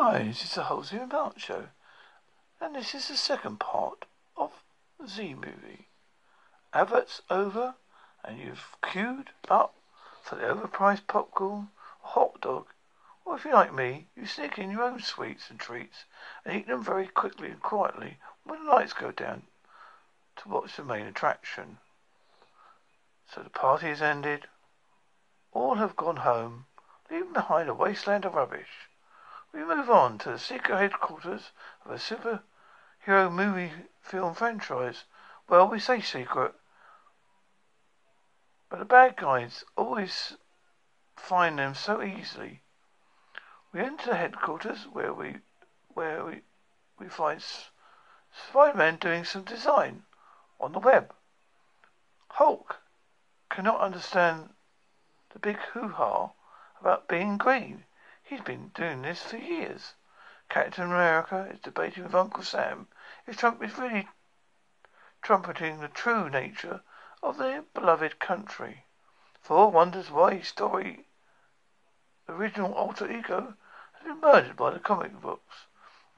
Hi, this is the Halsey and Mark show, and this is the second part of the Z movie. Adverts over, and you've queued up for the overpriced popcorn or hot dog, or if you're like me, you sneak in your own sweets and treats and eat them very quickly and quietly when the lights go down to watch the main attraction. So the party has ended. All have gone home, leaving behind a wasteland of rubbish. We move on to the secret headquarters of a superhero movie film franchise. Well, we say secret, but the bad guys always find them so easily. We enter the headquarters where we where we we find Spider-Man doing some design on the web. Hulk cannot understand the big hoo-ha about being green. He's been doing this for years. Captain America is debating with Uncle Sam if Trump is really trumpeting the true nature of their beloved country. Thor wonders why his story, original alter ego, has been murdered by the comic books.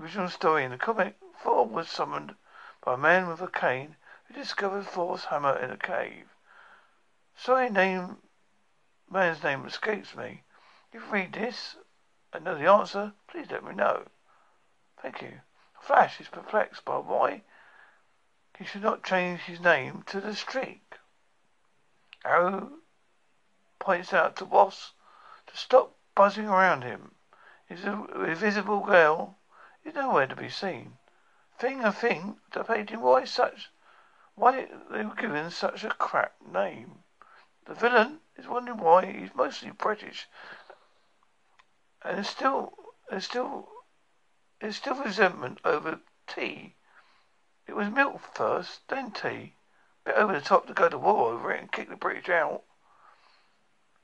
Original story in the comic, Thor was summoned by a man with a cane who discovered Thor's hammer in a cave. Sorry, name man's name escapes me. You read this, and know the answer, please let me know. Thank you. Flash is perplexed by why he should not change his name to the Streak. Arrow points out to Wasp to stop buzzing around him. His invisible girl is nowhere to be seen. Thing and Thing debating why such why they were given such a crap name. The villain is wondering why he's mostly British and still, there's still, there's still resentment over tea. It was milk first, then tea. Bit over the top to go to war over it and kick the British out.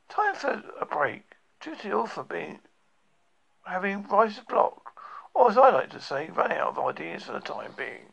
Time for a break. The author being having writer's block, or as I like to say, running out of ideas for the time being.